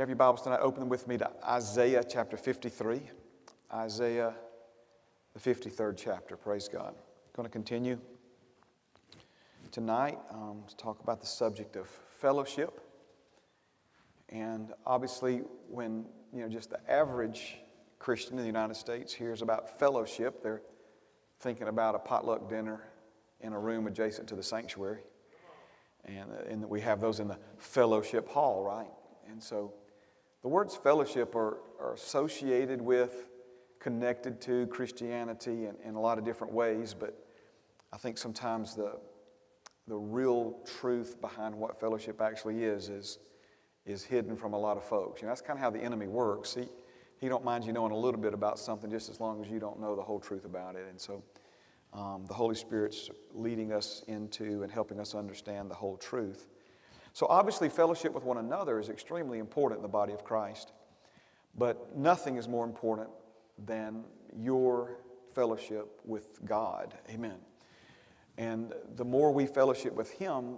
you have your Bibles tonight, open them with me to Isaiah chapter 53. Isaiah, the 53rd chapter. Praise God. going to continue tonight um, to talk about the subject of fellowship. And obviously, when you know just the average Christian in the United States hears about fellowship, they're thinking about a potluck dinner in a room adjacent to the sanctuary. And, uh, and we have those in the fellowship hall, right? And so the words fellowship are, are associated with, connected to Christianity in, in a lot of different ways, but I think sometimes the, the real truth behind what fellowship actually is is, is hidden from a lot of folks. You know, that's kind of how the enemy works. He, he don't mind you knowing a little bit about something just as long as you don't know the whole truth about it. And so um, the Holy Spirit's leading us into and helping us understand the whole truth. So, obviously, fellowship with one another is extremely important in the body of Christ. But nothing is more important than your fellowship with God. Amen. And the more we fellowship with Him,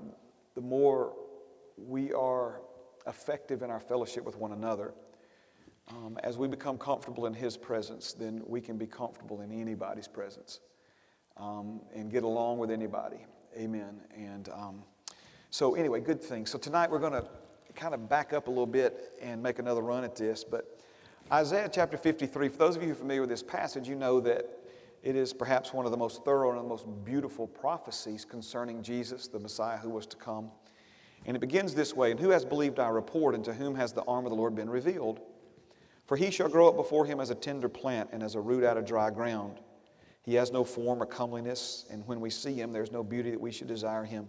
the more we are effective in our fellowship with one another. Um, as we become comfortable in His presence, then we can be comfortable in anybody's presence um, and get along with anybody. Amen. And um, so, anyway, good thing. So, tonight we're going to kind of back up a little bit and make another run at this. But Isaiah chapter 53, for those of you who are familiar with this passage, you know that it is perhaps one of the most thorough and the most beautiful prophecies concerning Jesus, the Messiah who was to come. And it begins this way And who has believed our report, and to whom has the arm of the Lord been revealed? For he shall grow up before him as a tender plant and as a root out of dry ground. He has no form or comeliness, and when we see him, there's no beauty that we should desire him.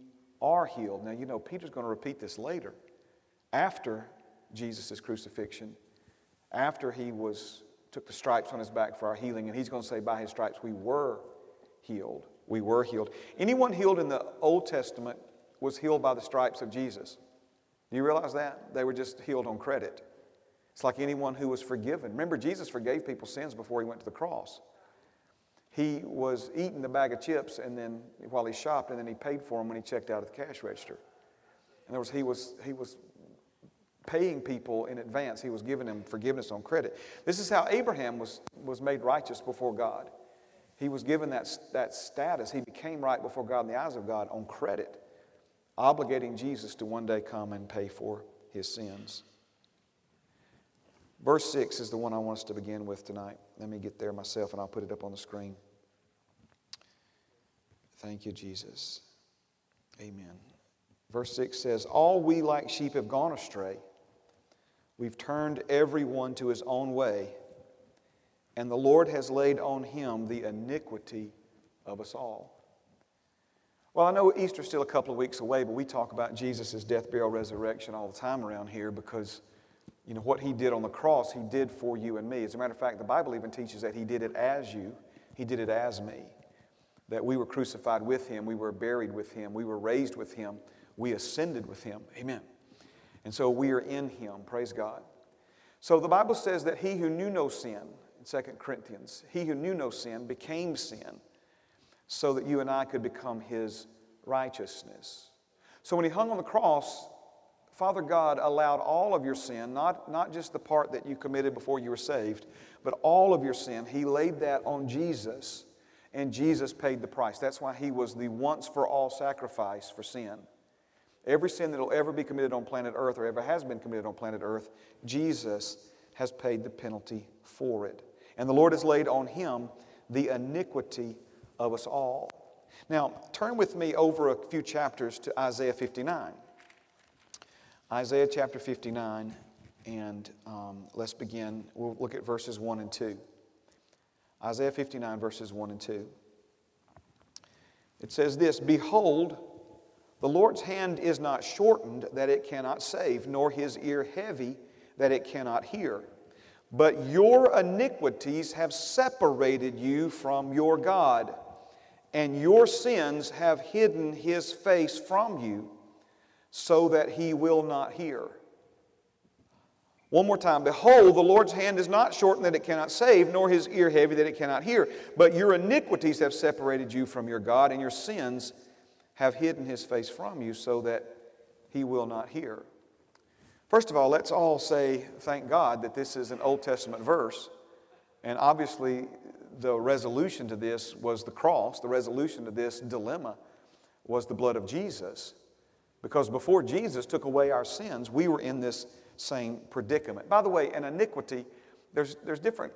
are healed. Now, you know, Peter's going to repeat this later. After Jesus' crucifixion, after he was took the stripes on his back for our healing, and he's going to say, by his stripes we were healed. We were healed. Anyone healed in the Old Testament was healed by the stripes of Jesus. Do you realize that? They were just healed on credit. It's like anyone who was forgiven. Remember, Jesus forgave people's sins before he went to the cross he was eating the bag of chips and then while he shopped and then he paid for them when he checked out at the cash register. In other words, he was, he was paying people in advance. He was giving them forgiveness on credit. This is how Abraham was, was made righteous before God. He was given that, that status. He became right before God in the eyes of God on credit, obligating Jesus to one day come and pay for his sins. Verse 6 is the one I want us to begin with tonight. Let me get there myself and I'll put it up on the screen. Thank you, Jesus. Amen. Verse 6 says, All we like sheep have gone astray. We've turned everyone to his own way, and the Lord has laid on him the iniquity of us all. Well, I know Easter's still a couple of weeks away, but we talk about Jesus' death, burial, resurrection all the time around here because you know, what he did on the cross, he did for you and me. As a matter of fact, the Bible even teaches that he did it as you, he did it as me. That we were crucified with him, we were buried with him, we were raised with him, we ascended with him. Amen. And so we are in him. Praise God. So the Bible says that he who knew no sin, in 2 Corinthians, he who knew no sin became sin so that you and I could become his righteousness. So when he hung on the cross, Father God allowed all of your sin, not, not just the part that you committed before you were saved, but all of your sin. He laid that on Jesus, and Jesus paid the price. That's why He was the once for all sacrifice for sin. Every sin that will ever be committed on planet Earth or ever has been committed on planet Earth, Jesus has paid the penalty for it. And the Lord has laid on Him the iniquity of us all. Now, turn with me over a few chapters to Isaiah 59. Isaiah chapter 59, and um, let's begin. We'll look at verses 1 and 2. Isaiah 59, verses 1 and 2. It says this Behold, The Lord's hand is not shortened that it cannot save, nor his ear heavy that it cannot hear. But your iniquities have separated you from your God, and your sins have hidden his face from you, so that he will not hear. One more time. Behold, the Lord's hand is not shortened that it cannot save, nor his ear heavy that it cannot hear. But your iniquities have separated you from your God, and your sins have hidden his face from you, so that he will not hear. First of all, let's all say, thank God, that this is an Old Testament verse. And obviously, the resolution to this was the cross. The resolution to this dilemma was the blood of Jesus. Because before Jesus took away our sins, we were in this same predicament. By the way, an iniquity, there's, there's different,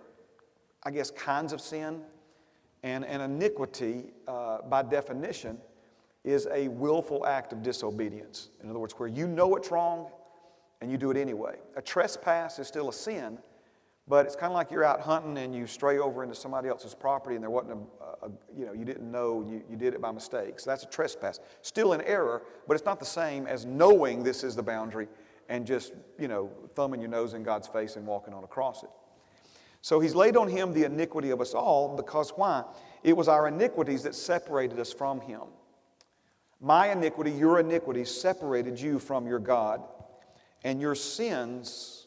I guess, kinds of sin. And an iniquity, uh, by definition, is a willful act of disobedience. In other words, where you know it's wrong and you do it anyway. A trespass is still a sin, but it's kind of like you're out hunting and you stray over into somebody else's property and there wasn't a, a you know, you didn't know, you, you did it by mistake. So that's a trespass. Still an error, but it's not the same as knowing this is the boundary and just, you know, thumbing your nose in God's face and walking on across it. So he's laid on him the iniquity of us all because why? It was our iniquities that separated us from him. My iniquity, your iniquity, separated you from your God, and your sins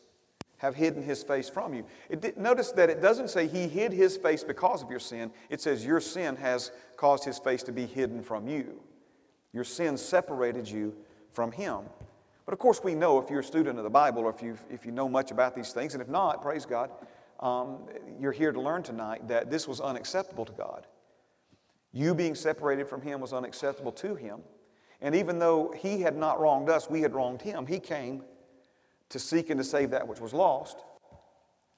have hidden his face from you. Did, notice that it doesn't say he hid his face because of your sin, it says your sin has caused his face to be hidden from you. Your sin separated you from him. But of course, we know if you're a student of the Bible or if you, if you know much about these things, and if not, praise God, um, you're here to learn tonight that this was unacceptable to God. You being separated from Him was unacceptable to Him. And even though He had not wronged us, we had wronged Him, He came to seek and to save that which was lost.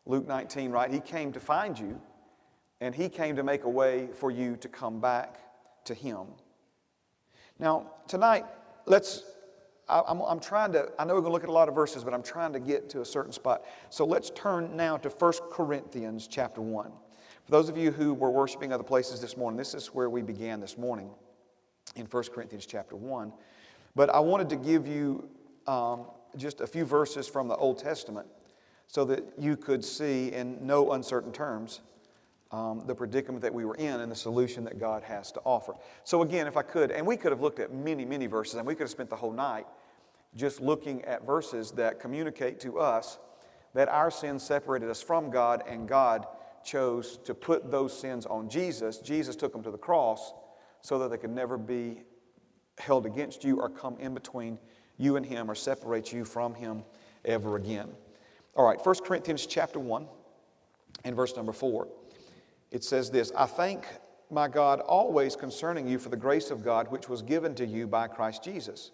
Luke 19, right? He came to find you, and He came to make a way for you to come back to Him. Now, tonight, let's I'm, I'm, trying to, I know we're going to look at a lot of verses, but I'm trying to get to a certain spot. So let's turn now to 1 Corinthians chapter 1. For those of you who were worshiping other places this morning, this is where we began this morning in 1 Corinthians chapter 1. But I wanted to give you um, just a few verses from the Old Testament so that you could see in no uncertain terms um, the predicament that we were in and the solution that God has to offer. So, again, if I could, and we could have looked at many, many verses, and we could have spent the whole night just looking at verses that communicate to us that our sins separated us from God and God chose to put those sins on Jesus. Jesus took them to the cross so that they could never be held against you or come in between you and him or separate you from him ever again. All right, 1 Corinthians chapter 1 and verse number 4. It says this, I thank my God always concerning you for the grace of God which was given to you by Christ Jesus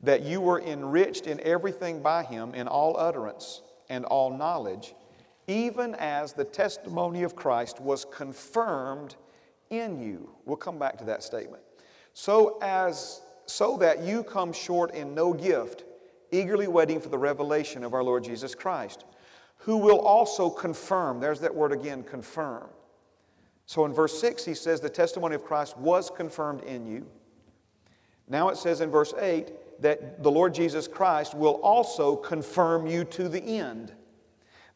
that you were enriched in everything by him in all utterance and all knowledge, even as the testimony of Christ was confirmed in you. We'll come back to that statement. So as so that you come short in no gift, eagerly waiting for the revelation of our Lord Jesus Christ, who will also confirm. There's that word again, confirm. So in verse 6, he says, The testimony of Christ was confirmed in you. Now it says in verse 8, that the Lord Jesus Christ will also confirm you to the end,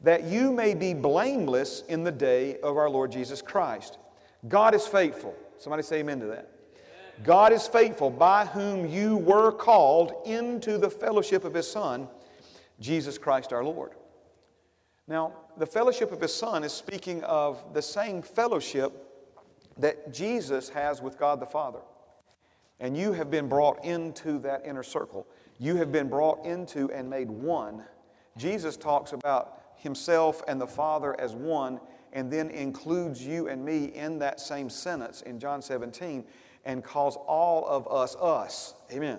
that you may be blameless in the day of our Lord Jesus Christ. God is faithful. Somebody say amen to that. God is faithful, by whom you were called into the fellowship of His Son, Jesus Christ our Lord. Now, the fellowship of His Son is speaking of the same fellowship that Jesus has with God the Father. And you have been brought into that inner circle. You have been brought into and made one. Jesus talks about himself and the Father as one, and then includes you and me in that same sentence in John 17 and calls all of us us. Amen.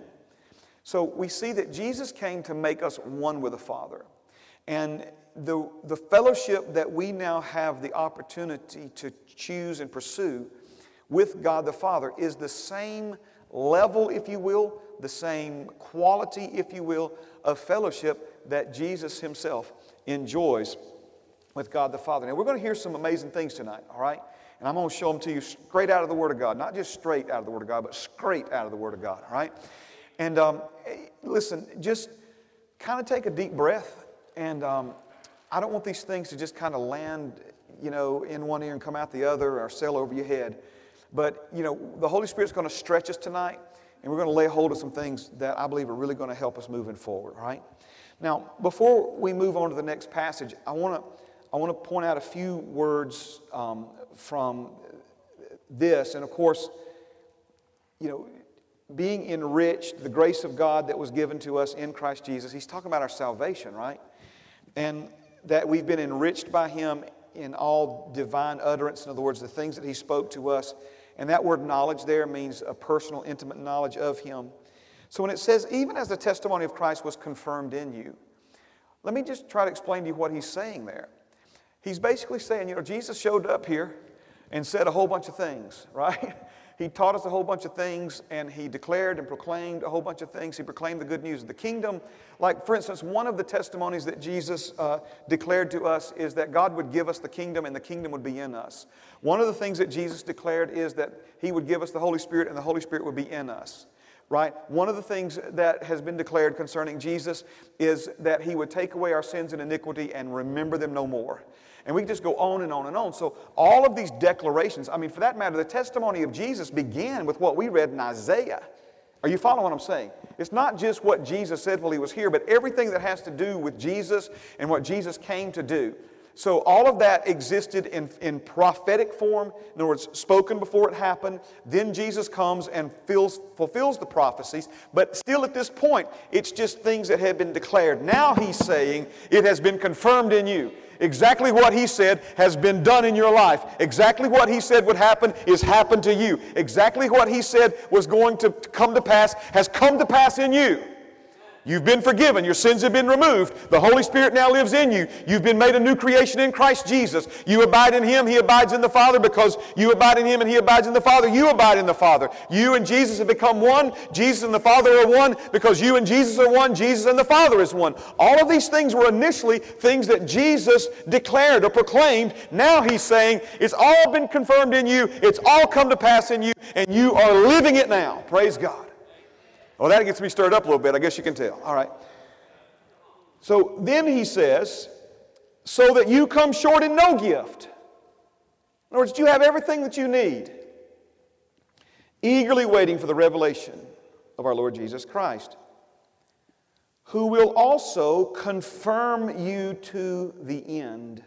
So we see that Jesus came to make us one with the Father. And the, the fellowship that we now have the opportunity to choose and pursue with God the Father is the same level, if you will, the same quality, if you will, of fellowship that Jesus himself enjoys with God the Father. Now, we're going to hear some amazing things tonight, all right? And I'm going to show them to you straight out of the Word of God. Not just straight out of the Word of God, but straight out of the Word of God, all right? And um, listen, just kind of take a deep breath. And um, I don't want these things to just kind of land, you know, in one ear and come out the other or sail over your head. But, you know, the Holy Spirit's going to stretch us tonight, and we're going to lay hold of some things that I believe are really going to help us moving forward, right? Now, before we move on to the next passage, I want to, I want to point out a few words um, from this. And of course, you know, being enriched, the grace of God that was given to us in Christ Jesus, he's talking about our salvation, right? And that we've been enriched by him in all divine utterance. In other words, the things that he spoke to us. And that word knowledge there means a personal, intimate knowledge of him. So when it says, even as the testimony of Christ was confirmed in you, let me just try to explain to you what he's saying there. He's basically saying, you know, Jesus showed up here and said a whole bunch of things, right? He taught us a whole bunch of things and he declared and proclaimed a whole bunch of things. He proclaimed the good news of the kingdom. Like, for instance, one of the testimonies that Jesus uh, declared to us is that God would give us the kingdom and the kingdom would be in us. One of the things that Jesus declared is that he would give us the Holy Spirit and the Holy Spirit would be in us right? One of the things that has been declared concerning Jesus is that he would take away our sins and iniquity and remember them no more. And we just go on and on and on. So, all of these declarations, I mean, for that matter, the testimony of Jesus began with what we read in Isaiah. Are you following what I'm saying? It's not just what Jesus said while he was here, but everything that has to do with Jesus and what Jesus came to do. So all of that existed in, in prophetic form, in other words, spoken before it happened. Then Jesus comes and fills, fulfills the prophecies. But still at this point, it's just things that had been declared. Now he's saying it has been confirmed in you. Exactly what he said has been done in your life. Exactly what he said would happen is happened to you. Exactly what he said was going to come to pass has come to pass in you. You've been forgiven. Your sins have been removed. The Holy Spirit now lives in you. You've been made a new creation in Christ Jesus. You abide in Him. He abides in the Father because you abide in Him and He abides in the Father. You abide in the Father. You and Jesus have become one. Jesus and the Father are one because you and Jesus are one. Jesus and the Father is one. All of these things were initially things that Jesus declared or proclaimed. Now He's saying it's all been confirmed in you. It's all come to pass in you and you are living it now. Praise God. Well, that gets me stirred up a little bit. I guess you can tell. All right. So then he says, so that you come short in no gift. In other words, you have everything that you need, eagerly waiting for the revelation of our Lord Jesus Christ, who will also confirm you to the end,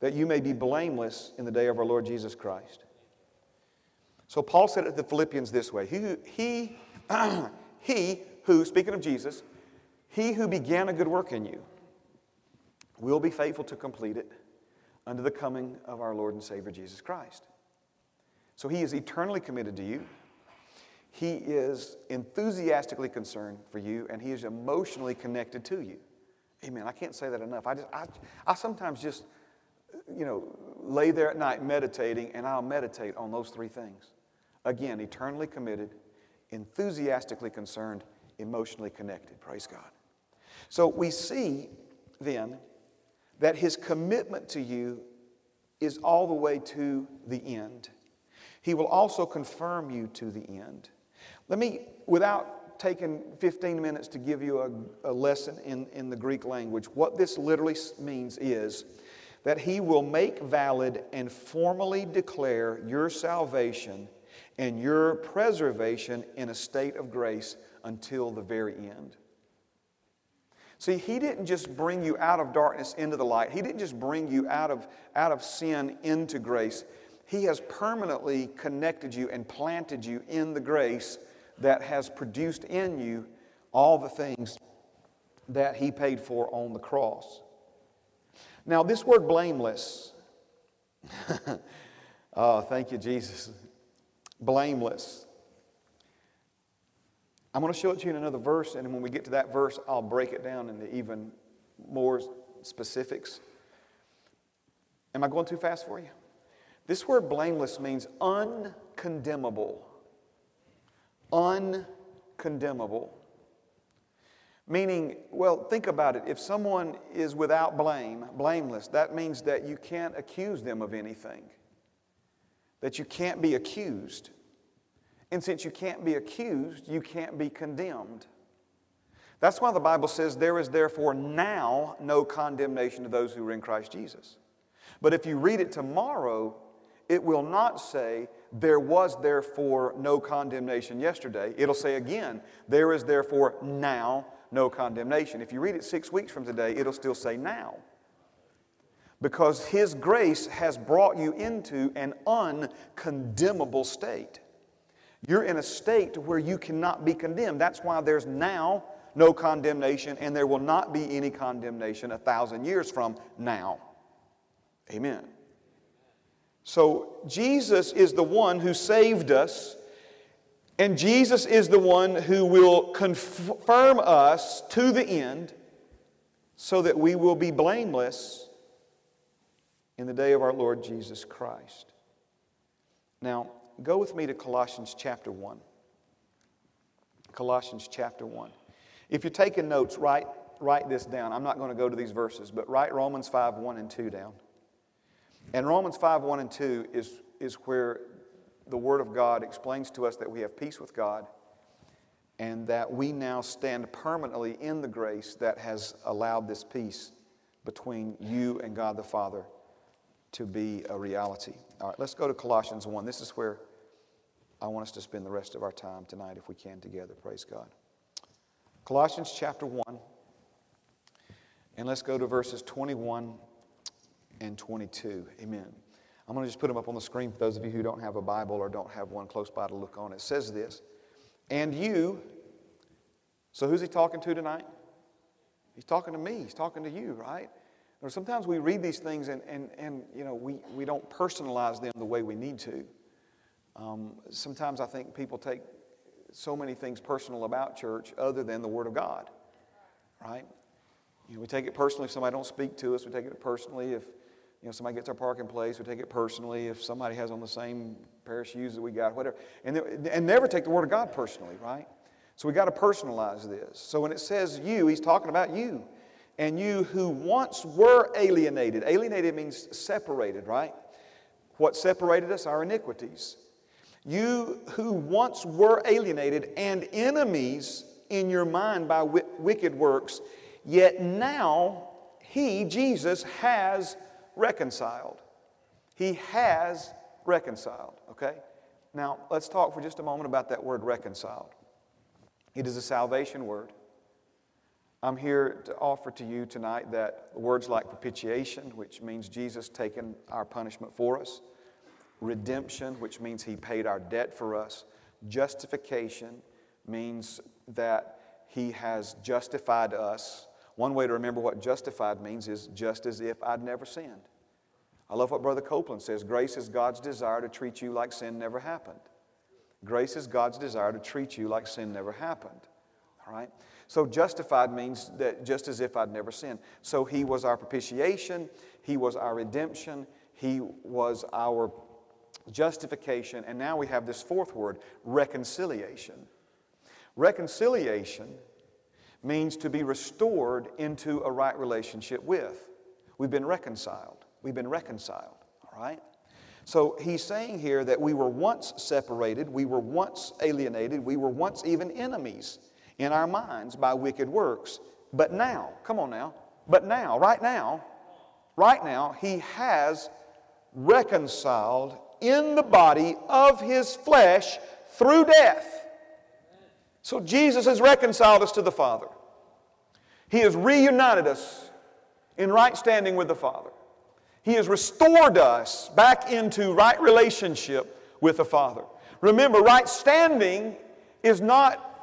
that you may be blameless in the day of our Lord Jesus Christ. So Paul said it to the Philippians this way He, he he who, speaking of Jesus, he who began a good work in you will be faithful to complete it unto the coming of our Lord and Savior Jesus Christ. So he is eternally committed to you. He is enthusiastically concerned for you, and he is emotionally connected to you. Amen. I can't say that enough. I, just, I, I sometimes just, you know, lay there at night meditating, and I'll meditate on those three things. Again, eternally committed, enthusiastically concerned, emotionally connected. Praise God. So we see then that his commitment to you is all the way to the end. He will also confirm you to the end. Let me, without taking 15 minutes to give you a, a lesson in, in the Greek language, what this literally means is that he will make valid and formally declare your salvation and your preservation in a state of grace until the very end. See, He didn't just bring you out of darkness into the light, He didn't just bring you out of, out of sin into grace. He has permanently connected you and planted you in the grace that has produced in you all the things that He paid for on the cross. Now, this word blameless, oh, thank you, Jesus blameless. I'm going to show it to you in another verse, and when we get to that verse, I'll break it down into even more specifics. Am I going too fast for you? This word blameless means uncondemnable. Uncondemnable. Meaning, well, think about it. If someone is without blame, blameless, that means that you can't accuse them of anything that you can't be accused. And since you can't be accused, you can't be condemned. That's why the Bible says, There is therefore now no condemnation to those who are in Christ Jesus. But if you read it tomorrow, it will not say, There was therefore no condemnation yesterday. It'll say again, There is therefore now no condemnation. If you read it six weeks from today, it'll still say now. Because His grace has brought you into an uncondemnable state. You're in a state where you cannot be condemned. That's why there's now no condemnation, and there will not be any condemnation a thousand years from now. Amen. So, Jesus is the one who saved us, and Jesus is the one who will confirm us to the end so that we will be blameless in the day of our Lord Jesus Christ. Now, go with me to Colossians chapter 1. Colossians chapter 1. If you're taking notes, write, write this down. I'm not going to go to these verses, but write Romans 5 1 and 2 down. And Romans 5 1 and 2 is, is where the Word of God explains to us that we have peace with God and that we now stand permanently in the grace that has allowed this peace between you and God the Father to be a reality. All right, let's go to Colossians 1. This is where I want us to spend the rest of our time tonight if we can together. Praise God. Colossians chapter 1, and let's go to verses 21 and 22. Amen. I'm going to just put them up on the screen for those of you who don't have a Bible or don't have one close by to look on. It says this, and you, so who's he talking to tonight? He's talking to me. He's talking to you, right? Sometimes we read these things and, and, and you know, we, we don't personalize them the way we need to. Um, sometimes I think people take so many things personal about church other than the Word of God, right? You know, we take it personally if somebody don't speak to us. We take it personally if you know somebody gets our parking place. We take it personally if somebody has on the same pair of shoes that we got, whatever. And, and never take the Word of God personally, right? So we got to personalize this. So when it says you, he's talking about you. And you who once were alienated. Alienated means separated, right? What separated us? Our iniquities. You who once were alienated and enemies in your mind by wicked works, yet now He, Jesus, has reconciled. He has reconciled, okay? Now, let's talk for just a moment about that word reconciled. It is a salvation word. I'm here to offer to you tonight that words like propitiation, which means Jesus taking our punishment for us, redemption, which means He paid our debt for us. Justification means that He has justified us. One way to remember what justified means is just as if I'd never sinned. I love what Brother Copeland says grace is God's desire to treat you like sin never happened. Grace is God's desire to treat you like sin never happened. All right? So justified means that just as if I'd never sinned. So he was our propitiation, he was our redemption, he was our justification, and now we have this fourth word, reconciliation. Reconciliation means to be restored into a right relationship with. We've been reconciled. We've been reconciled, all right? So he's saying here that we were once separated, we were once alienated, we were once even enemies in our minds by wicked works. But now, come on now, but now, right now, right now, he has reconciled in the body of his flesh through death. So Jesus has reconciled us to the Father. He has reunited us in right standing with the Father. He has restored us back into right relationship with the Father. Remember, right standing is not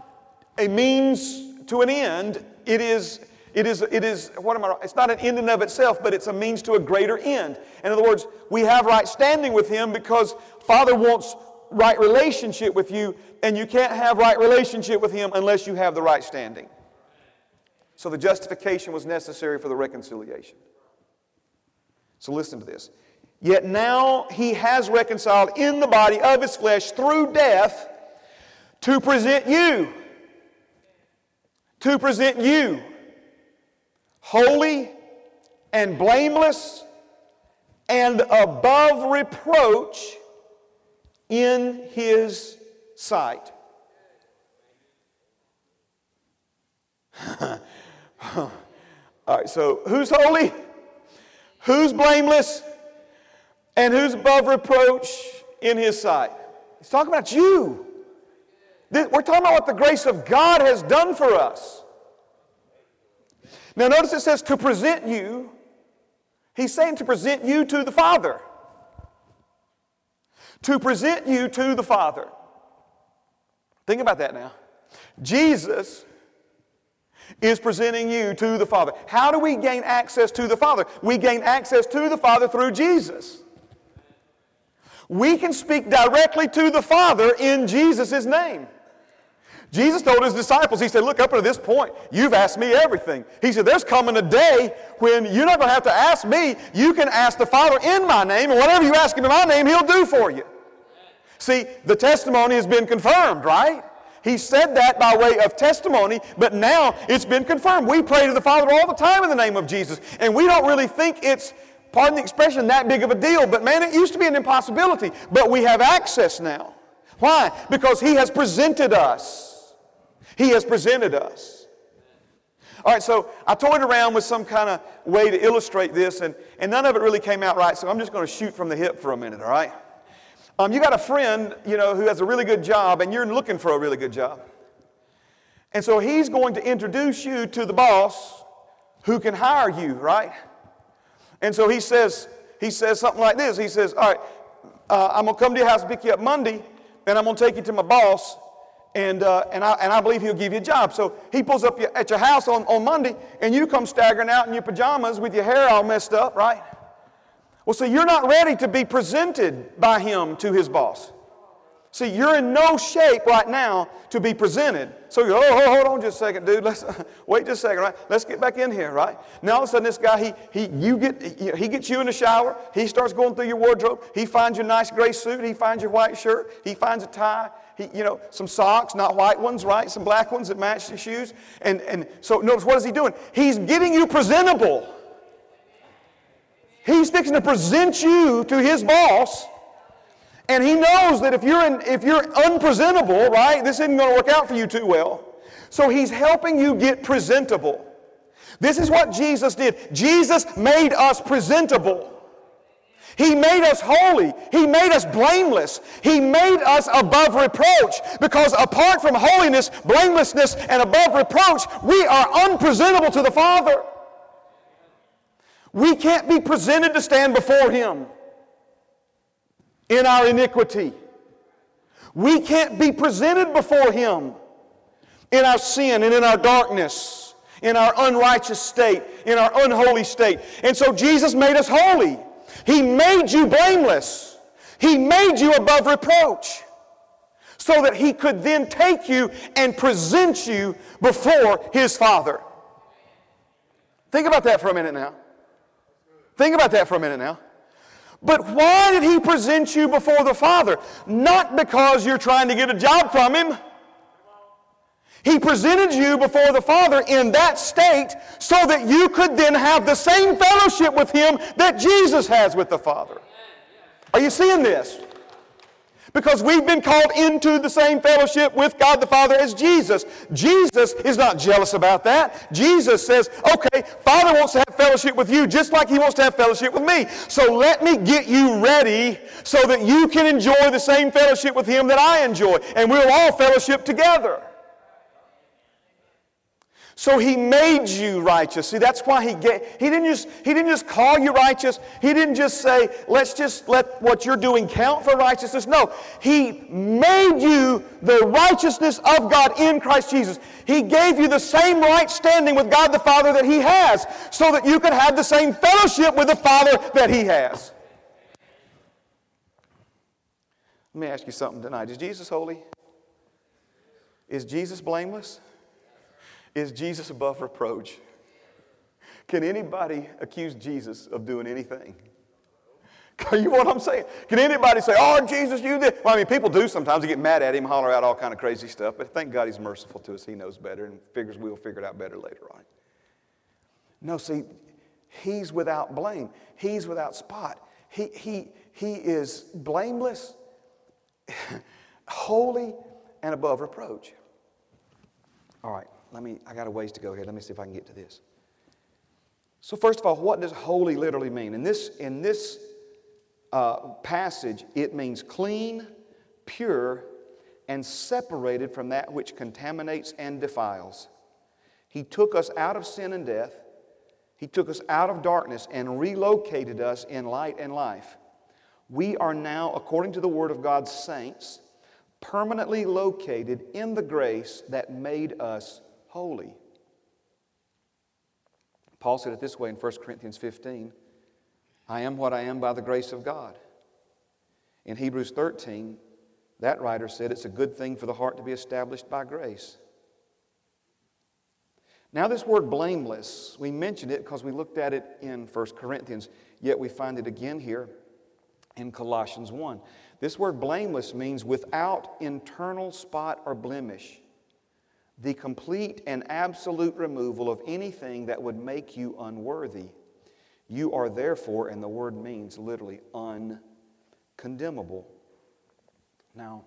a means to an end, it is it is, it is, what am I, it's not an end in of itself, but it's a means to a greater end. In other words, we have right standing with Him because Father wants right relationship with you, and you can't have right relationship with Him unless you have the right standing. So the justification was necessary for the reconciliation. So listen to this. Yet now He has reconciled in the body of His flesh through death to present you. To present you holy and blameless and above reproach in his sight. All right, so who's holy? Who's blameless? And who's above reproach in his sight? He's talking about you. We're talking about what the grace of God has done for us. Now, notice it says to present you. He's saying to present you to the Father. To present you to the Father. Think about that now. Jesus is presenting you to the Father. How do we gain access to the Father? We gain access to the Father through Jesus. We can speak directly to the Father in Jesus' name. Jesus told his disciples, He said, Look, up to this point, you've asked me everything. He said, There's coming a day when you're not going to have to ask me. You can ask the Father in my name, and whatever you ask him in my name, he'll do for you. See, the testimony has been confirmed, right? He said that by way of testimony, but now it's been confirmed. We pray to the Father all the time in the name of Jesus, and we don't really think it's, pardon the expression, that big of a deal. But man, it used to be an impossibility. But we have access now. Why? Because He has presented us. He has presented us. All right, so I toyed around with some kind of way to illustrate this, and, and none of it really came out right, so I'm just going to shoot from the hip for a minute, all right? Um, you got a friend, you know, who has a really good job and you're looking for a really good job. And so he's going to introduce you to the boss who can hire you, right? And so he says, he says something like this. He says, all right, uh, I'm going to come to your house pick you up Monday, and I'm going to take you to my boss, and, uh, and, I, and I believe he'll give you a job. So he pulls up at your house on, on Monday, and you come staggering out in your pajamas with your hair all messed up, right? Well, see, you're not ready to be presented by him to his boss. See, you're in no shape right now to be presented. So you go, oh, hold on just a second, dude. Let's wait just a second, right? Let's get back in here, right? Now all of a sudden, this guy, he, he, you get, he gets you in the shower. He starts going through your wardrobe. He finds your nice gray suit. He finds your white shirt. He finds a tie. He, you know, some socks, not white ones, right? Some black ones that match the shoes. And, and so notice what is he doing? He's getting you presentable. He's fixing to present you to his boss. And he knows that if you're, in, if you're unpresentable, right, this isn't going to work out for you too well. So he's helping you get presentable. This is what Jesus did. Jesus made us presentable. He made us holy. He made us blameless. He made us above reproach because apart from holiness, blamelessness, and above reproach, we are unpresentable to the Father. We can't be presented to stand before Him in our iniquity. We can't be presented before Him in our sin and in our darkness, in our unrighteous state, in our unholy state. And so Jesus made us holy. He made you blameless. He made you above reproach so that He could then take you and present you before His Father. Think about that for a minute now. Think about that for a minute now. But why did he present you before the Father? Not because you're trying to get a job from him. He presented you before the Father in that state so that you could then have the same fellowship with him that Jesus has with the Father. Are you seeing this? Because we've been called into the same fellowship with God the Father as Jesus. Jesus is not jealous about that. Jesus says, okay, Father wants to have fellowship with you just like He wants to have fellowship with me. So let me get you ready so that you can enjoy the same fellowship with Him that I enjoy. And we'll all fellowship together. So he made you righteous. See, that's why he gave, he didn't just he didn't just call you righteous. He didn't just say, let's just let what you're doing count for righteousness. No, he made you the righteousness of God in Christ Jesus. He gave you the same right standing with God the Father that he has, so that you could have the same fellowship with the Father that he has. Let me ask you something tonight. Is Jesus holy? Is Jesus blameless? Is Jesus above reproach? Can anybody accuse Jesus of doing anything? You know what I'm saying? Can anybody say, "Oh, Jesus, you did"? Well, I mean, people do sometimes. They get mad at him, holler out all kind of crazy stuff. But thank God He's merciful to us. He knows better, and figures we'll figure it out better later on. No, see, He's without blame. He's without spot. He he he is blameless, holy, and above reproach. All right, let me, I got a ways to go here. Let me see if I can get to this. So, first of all, what does holy literally mean? In this, in this uh, passage, it means clean, pure, and separated from that which contaminates and defiles. He took us out of sin and death. He took us out of darkness and relocated us in light and life. We are now, according to the Word of God's saints, permanently located in the grace that made us holy. Paul said it this way in 1 Corinthians 15 I am what I am by the grace of God. In Hebrews 13, that writer said it's a good thing for the heart to be established by grace. Now, this word blameless, we mentioned it because we looked at it in 1 Corinthians, yet we find it again here in Colossians 1. This word blameless means without internal spot or blemish, the complete and absolute removal of anything that would make you unworthy. You are therefore, and the word means literally uncondemnable. Now,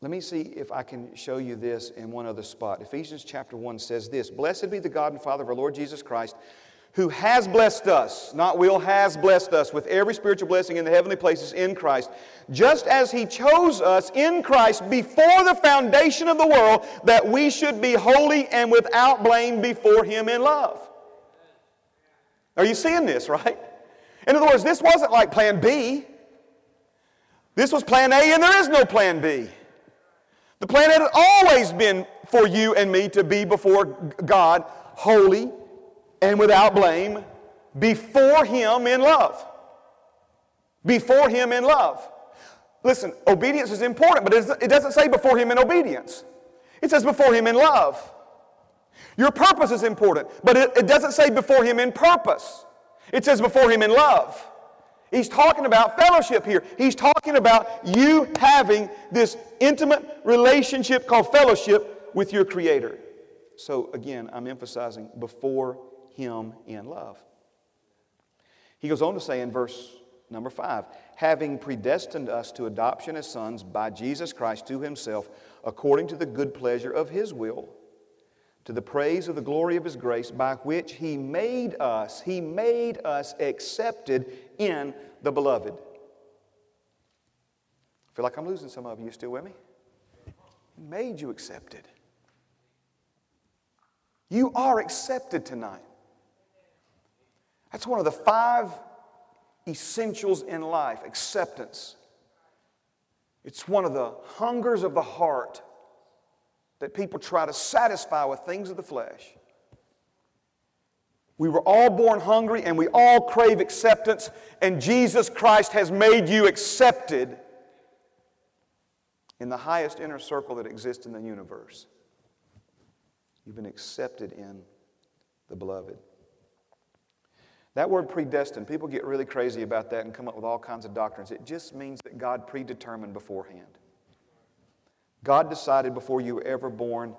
let me see if I can show you this in one other spot. Ephesians chapter 1 says this Blessed be the God and Father of our Lord Jesus Christ, who has blessed us, not will, has blessed us with every spiritual blessing in the heavenly places in Christ, just as He chose us in Christ before the foundation of the world, that we should be holy and without blame before Him in love. Are you seeing this, right? In other words, this wasn't like plan B. This was plan A, and there is no plan B. The plan had always been for you and me to be before God holy and without blame, before Him in love. Before Him in love. Listen, obedience is important, but it doesn't say before Him in obedience. It says before Him in love. Your purpose is important, but it, doesn't say before Him in purpose. It says before Him in love. He's talking about fellowship here. He's talking about you having this intimate relationship called fellowship with your Creator. So, again, I'm emphasizing before Him in love. He goes on to say in verse number five having predestined us to adoption as sons by Jesus Christ to Himself, according to the good pleasure of His will to the praise of the glory of his grace by which he made us he made us accepted in the beloved. I feel like i'm losing some of you. You still with me? He made you accepted. You are accepted tonight that's one of the five essentials in life acceptance it's one of the hungers of the heart that people try to satisfy with things of the flesh. We were all born hungry and we all crave acceptance, and Jesus Christ has made you accepted in the highest inner circle that exists in the universe. You've been accepted in the beloved. That word predestined, people get really crazy about that and come up with all kinds of doctrines. It just means that God predetermined beforehand. God decided before you were ever born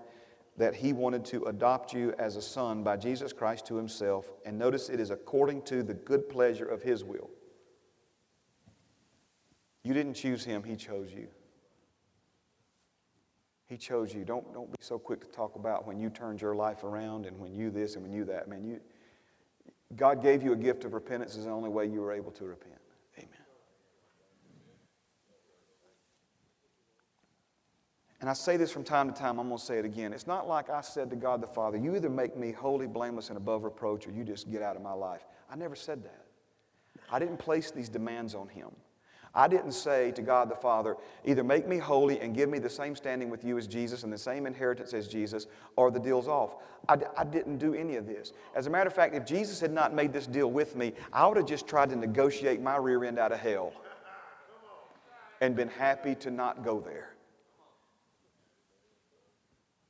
that He wanted to adopt you as a son by Jesus Christ to Himself. And notice it is according to the good pleasure of His will. You didn't choose Him, He chose you. He chose you. Don't, don't be so quick to talk about when you turned your life around and when you this and when you that. Man, you, God gave you a gift of repentance is the only way you were able to repent. Amen. And I say this from time to time, I'm going to say it again. It's not like I said to God the Father, You either make me holy, blameless, and above reproach, or you just get out of my life. I never said that. I didn't place these demands on Him. I didn't say to God the Father, either make me holy and give me the same standing with you as Jesus and the same inheritance as Jesus, or the deal's off. I, I didn't do any of this. As a matter of fact, if Jesus had not made this deal with me, I would have just tried to negotiate my rear end out of hell and been happy to not go there.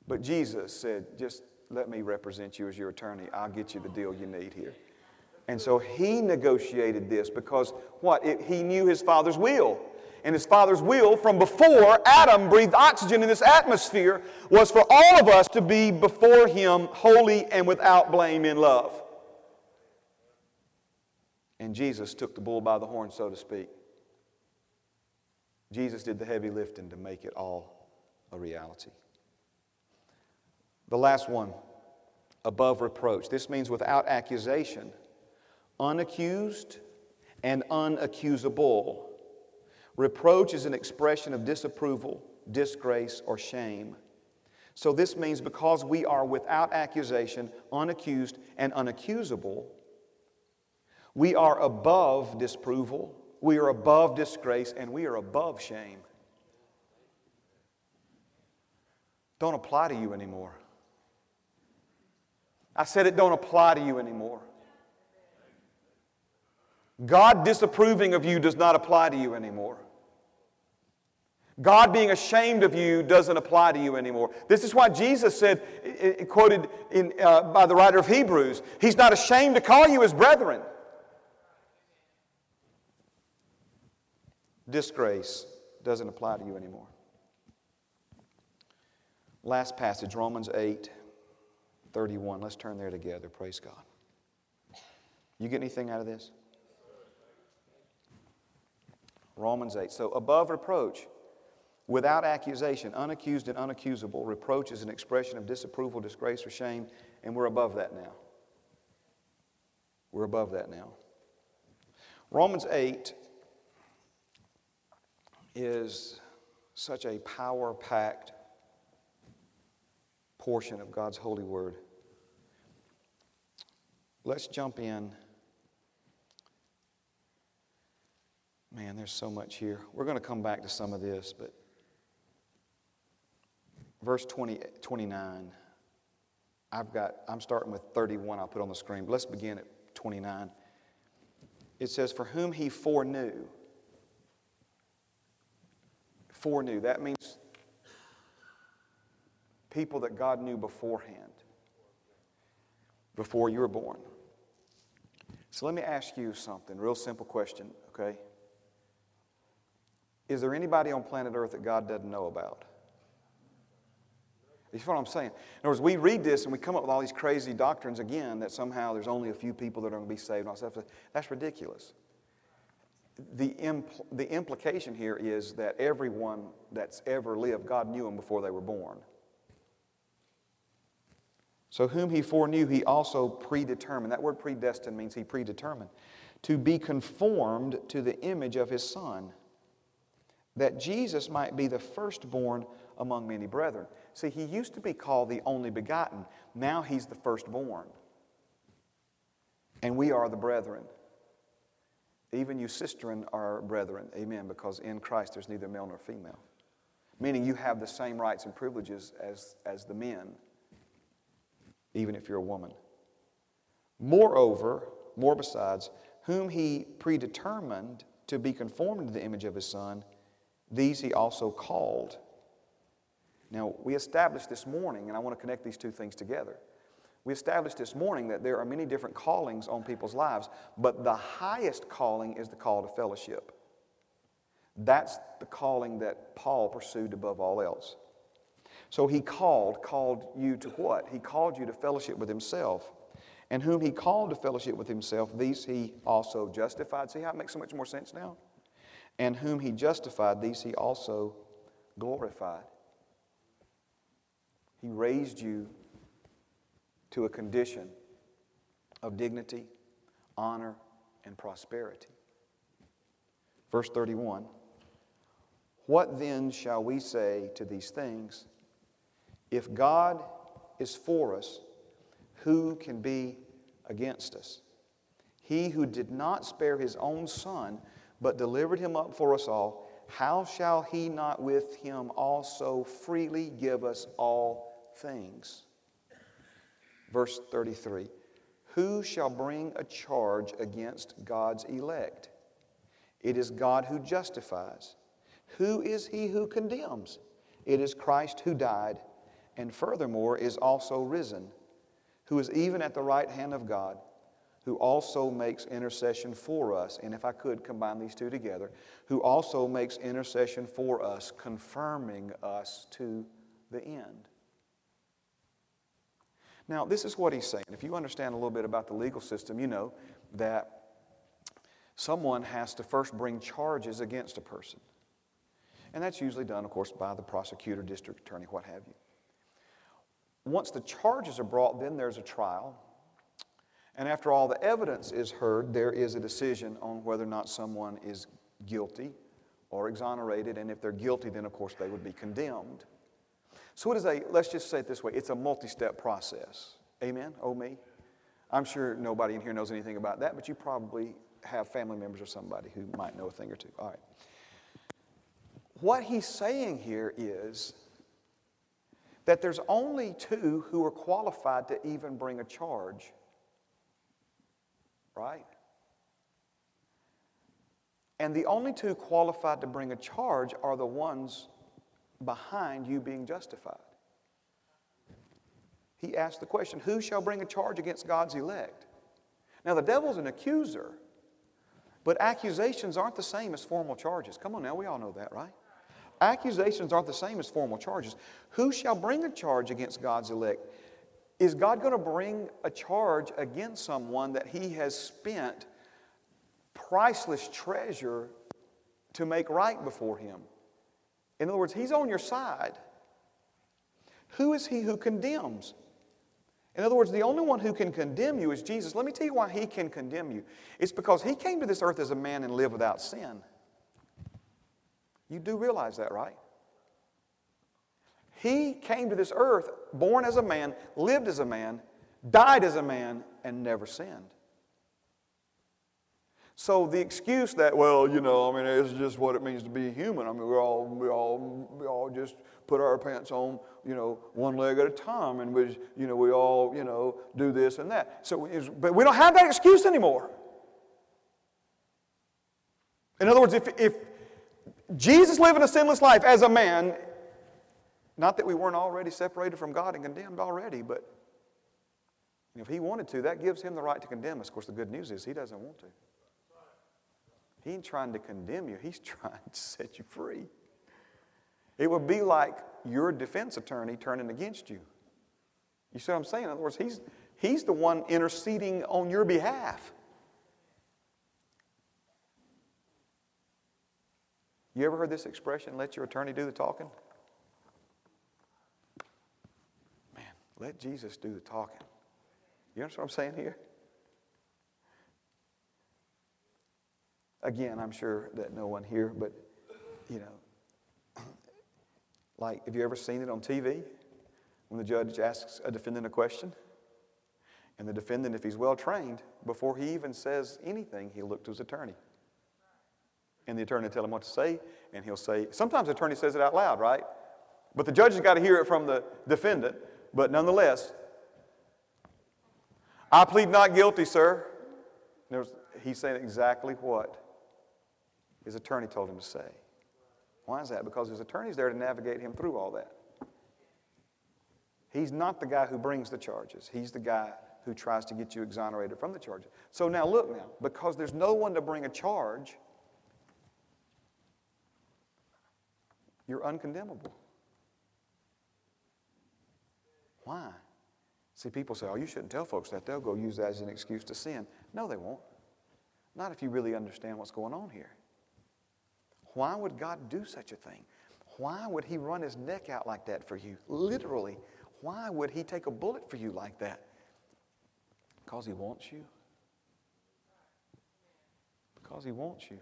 But Jesus said, just let me represent you as your attorney. I'll get you the deal you need here. And so he negotiated this because what? It, he knew his father's will. And his father's will from before Adam breathed oxygen in this atmosphere was for all of us to be before him holy and without blame in love. And Jesus took the bull by the horn, so to speak. Jesus did the heavy lifting to make it all a reality. The last one, above reproach. This means without accusation, unaccused and unaccusable. Reproach is an expression of disapproval, disgrace, or shame. So this means because we are without accusation, unaccused, and unaccusable, we are above disapproval, we are above disgrace, and we are above shame. Don't apply to you anymore. I said it don't apply to you anymore. God disapproving of you does not apply to you anymore. God being ashamed of you doesn't apply to you anymore. This is why Jesus said, quoted in, uh, by the writer of Hebrews, He's not ashamed to call you His brethren. Disgrace doesn't apply to you anymore. Last passage, Romans 8 31. Let's turn there together. Praise God. You get anything out of this? Romans 8. So, above reproach, without accusation, unaccused and unaccusable, reproach is an expression of disapproval, disgrace, or shame, and we're above that now. We're above that now. Romans 8 is such a power packed portion of God's holy word. Let's jump in. Man, there's so much here. We're going to come back to some of this, but verse 20, 29. I've got, I'm starting with 31, I'll put on the screen. But let's begin at 29. It says, For whom he foreknew. Foreknew. That means people that God knew beforehand, before you were born. So let me ask you something, real simple question, okay? Is there anybody on planet Earth that God doesn't know about? You know what I'm saying? In other words, we read this and we come up with all these crazy doctrines again that somehow there's only a few people that are going to be saved. And all stuff. That's ridiculous. The, impl- the implication here is that everyone that's ever lived, God knew them before they were born. So, whom he foreknew, he also predetermined. That word predestined means he predetermined. To be conformed to the image of his Son, that Jesus might be the firstborn among many brethren. See, he used to be called the only begotten. Now he's the firstborn. And we are the brethren. Even you sistren are brethren. Amen. Because in Christ there's neither male nor female. Meaning you have the same rights and privileges as, as the men even if you're a woman. Moreover, more besides, whom he predetermined to be conformed to the image of his Son, these he also called. Now, we established this morning, and I want to connect these two things together. We established this morning that there are many different callings on people's lives, but the highest calling is the call to fellowship. That's the calling that Paul pursued above all else. So he called, called you to what? He called you to fellowship with himself. And whom he called to fellowship with himself, these he also justified. See how it makes so much more sense now? And whom he justified, these he also glorified. He raised you to a condition of dignity, honor, and prosperity. Verse 31 What then shall we say to these things? If God is for us, who can be against us? He who did not spare his own son, but delivered him up for us all, how shall he not with him also freely give us all things? Verse 33 Who shall bring a charge against God's elect? It is God who justifies. Who is he who condemns? It is Christ who died and furthermore is also risen, who is even at the right hand of God, who also makes intercession for us. And if I could combine these two together, who also makes intercession for us, confirming us to the end. Now, this is what he's saying. If you understand a little bit about the legal system, you know that someone has to first bring charges against a person. And that's usually done, of course, by the prosecutor, district attorney, what have you. Once the charges are brought, then there's a trial. And after all the evidence is heard, there is a decision on whether or not someone is guilty or exonerated. And if they're guilty, then of course they would be condemned. So it is a, let's just say it this way, it's a multi-step process. Amen? Oh me? I'm sure nobody in here knows anything about that, but you probably have family members or somebody who might know a thing or two. All right. What he's saying here is that there's only two who are qualified to even bring a charge. Right? And the only two qualified to bring a charge are the ones behind you being justified. He asked the question Who shall bring a charge against God's elect? Now, the devil's an accuser, but accusations aren't the same as formal charges. Come on now, we all know that, right? Accusations aren't the same as formal charges. Who shall bring a charge against God's elect? Is God going to bring a charge against someone that he has spent priceless treasure to make right before him? In other words, he's on your side. Who is he who condemns? In other words, the only one who can condemn you is Jesus. Let me tell you why he can condemn you. It's because he came to this earth as a man and lived without sin. You do realize that, right? He came to this earth born as a man, lived as a man, died as a man, and never sinned. So the excuse that, well, you know, I mean, it's just what it means to be human. I mean, we all, we all, we all just put our pants on, you know, one leg at a time, and we, you know, we all, you know, do this and that. So, but we don't have that excuse anymore. In other words, if, if Jesus living a sinless life as a man, not that we weren't already separated from God and condemned already, but if he wanted to, that gives him the right to condemn us. Of course, the good news is he doesn't want to. He ain't trying to condemn you, He's trying to set you free. It would be like your defense attorney turning against you. You see what I'm saying? In other words, he's, he's the one interceding on your behalf. You ever heard this expression, let your attorney do the talking? Let Jesus do the talking. You understand what I'm saying here? Again, I'm sure that no one here, but you know, like, have you ever seen it on TV when the judge asks a defendant a question? And the defendant, if he's well trained, before he even says anything, he'll look to his attorney. And the attorney will tell him what to say, and he'll say, sometimes the attorney says it out loud, right? But the judge has got to hear it from the defendant. But nonetheless, I plead not guilty, sir. He's saying exactly what his attorney told him to say. Why is that? Because his attorney's there to navigate him through all that. He's not the guy who brings the charges. He's the guy who tries to get you exonerated from the charges. So now look now, because there's no one to bring a charge, you're uncondemnable. Why? See, people say, oh, you shouldn't tell folks that. They'll go use that as an excuse to sin. No, they won't. Not if you really understand what's going on here. Why would God do such a thing? Why would He run His neck out like that for you? Literally. Why would He take a bullet for you like that? Because He wants you. Because He wants you.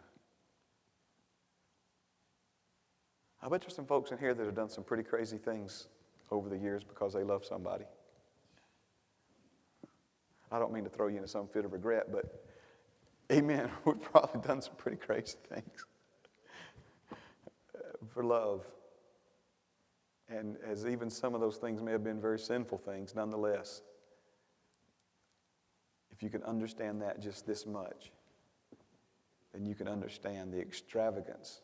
I bet there's some folks in here that have done some pretty crazy things over the years because they love somebody. I don't mean to throw you into some fit of regret, but amen, we've probably done some pretty crazy things for love. And as even some of those things may have been very sinful things, nonetheless, if you can understand that just this much, then you can understand the extravagance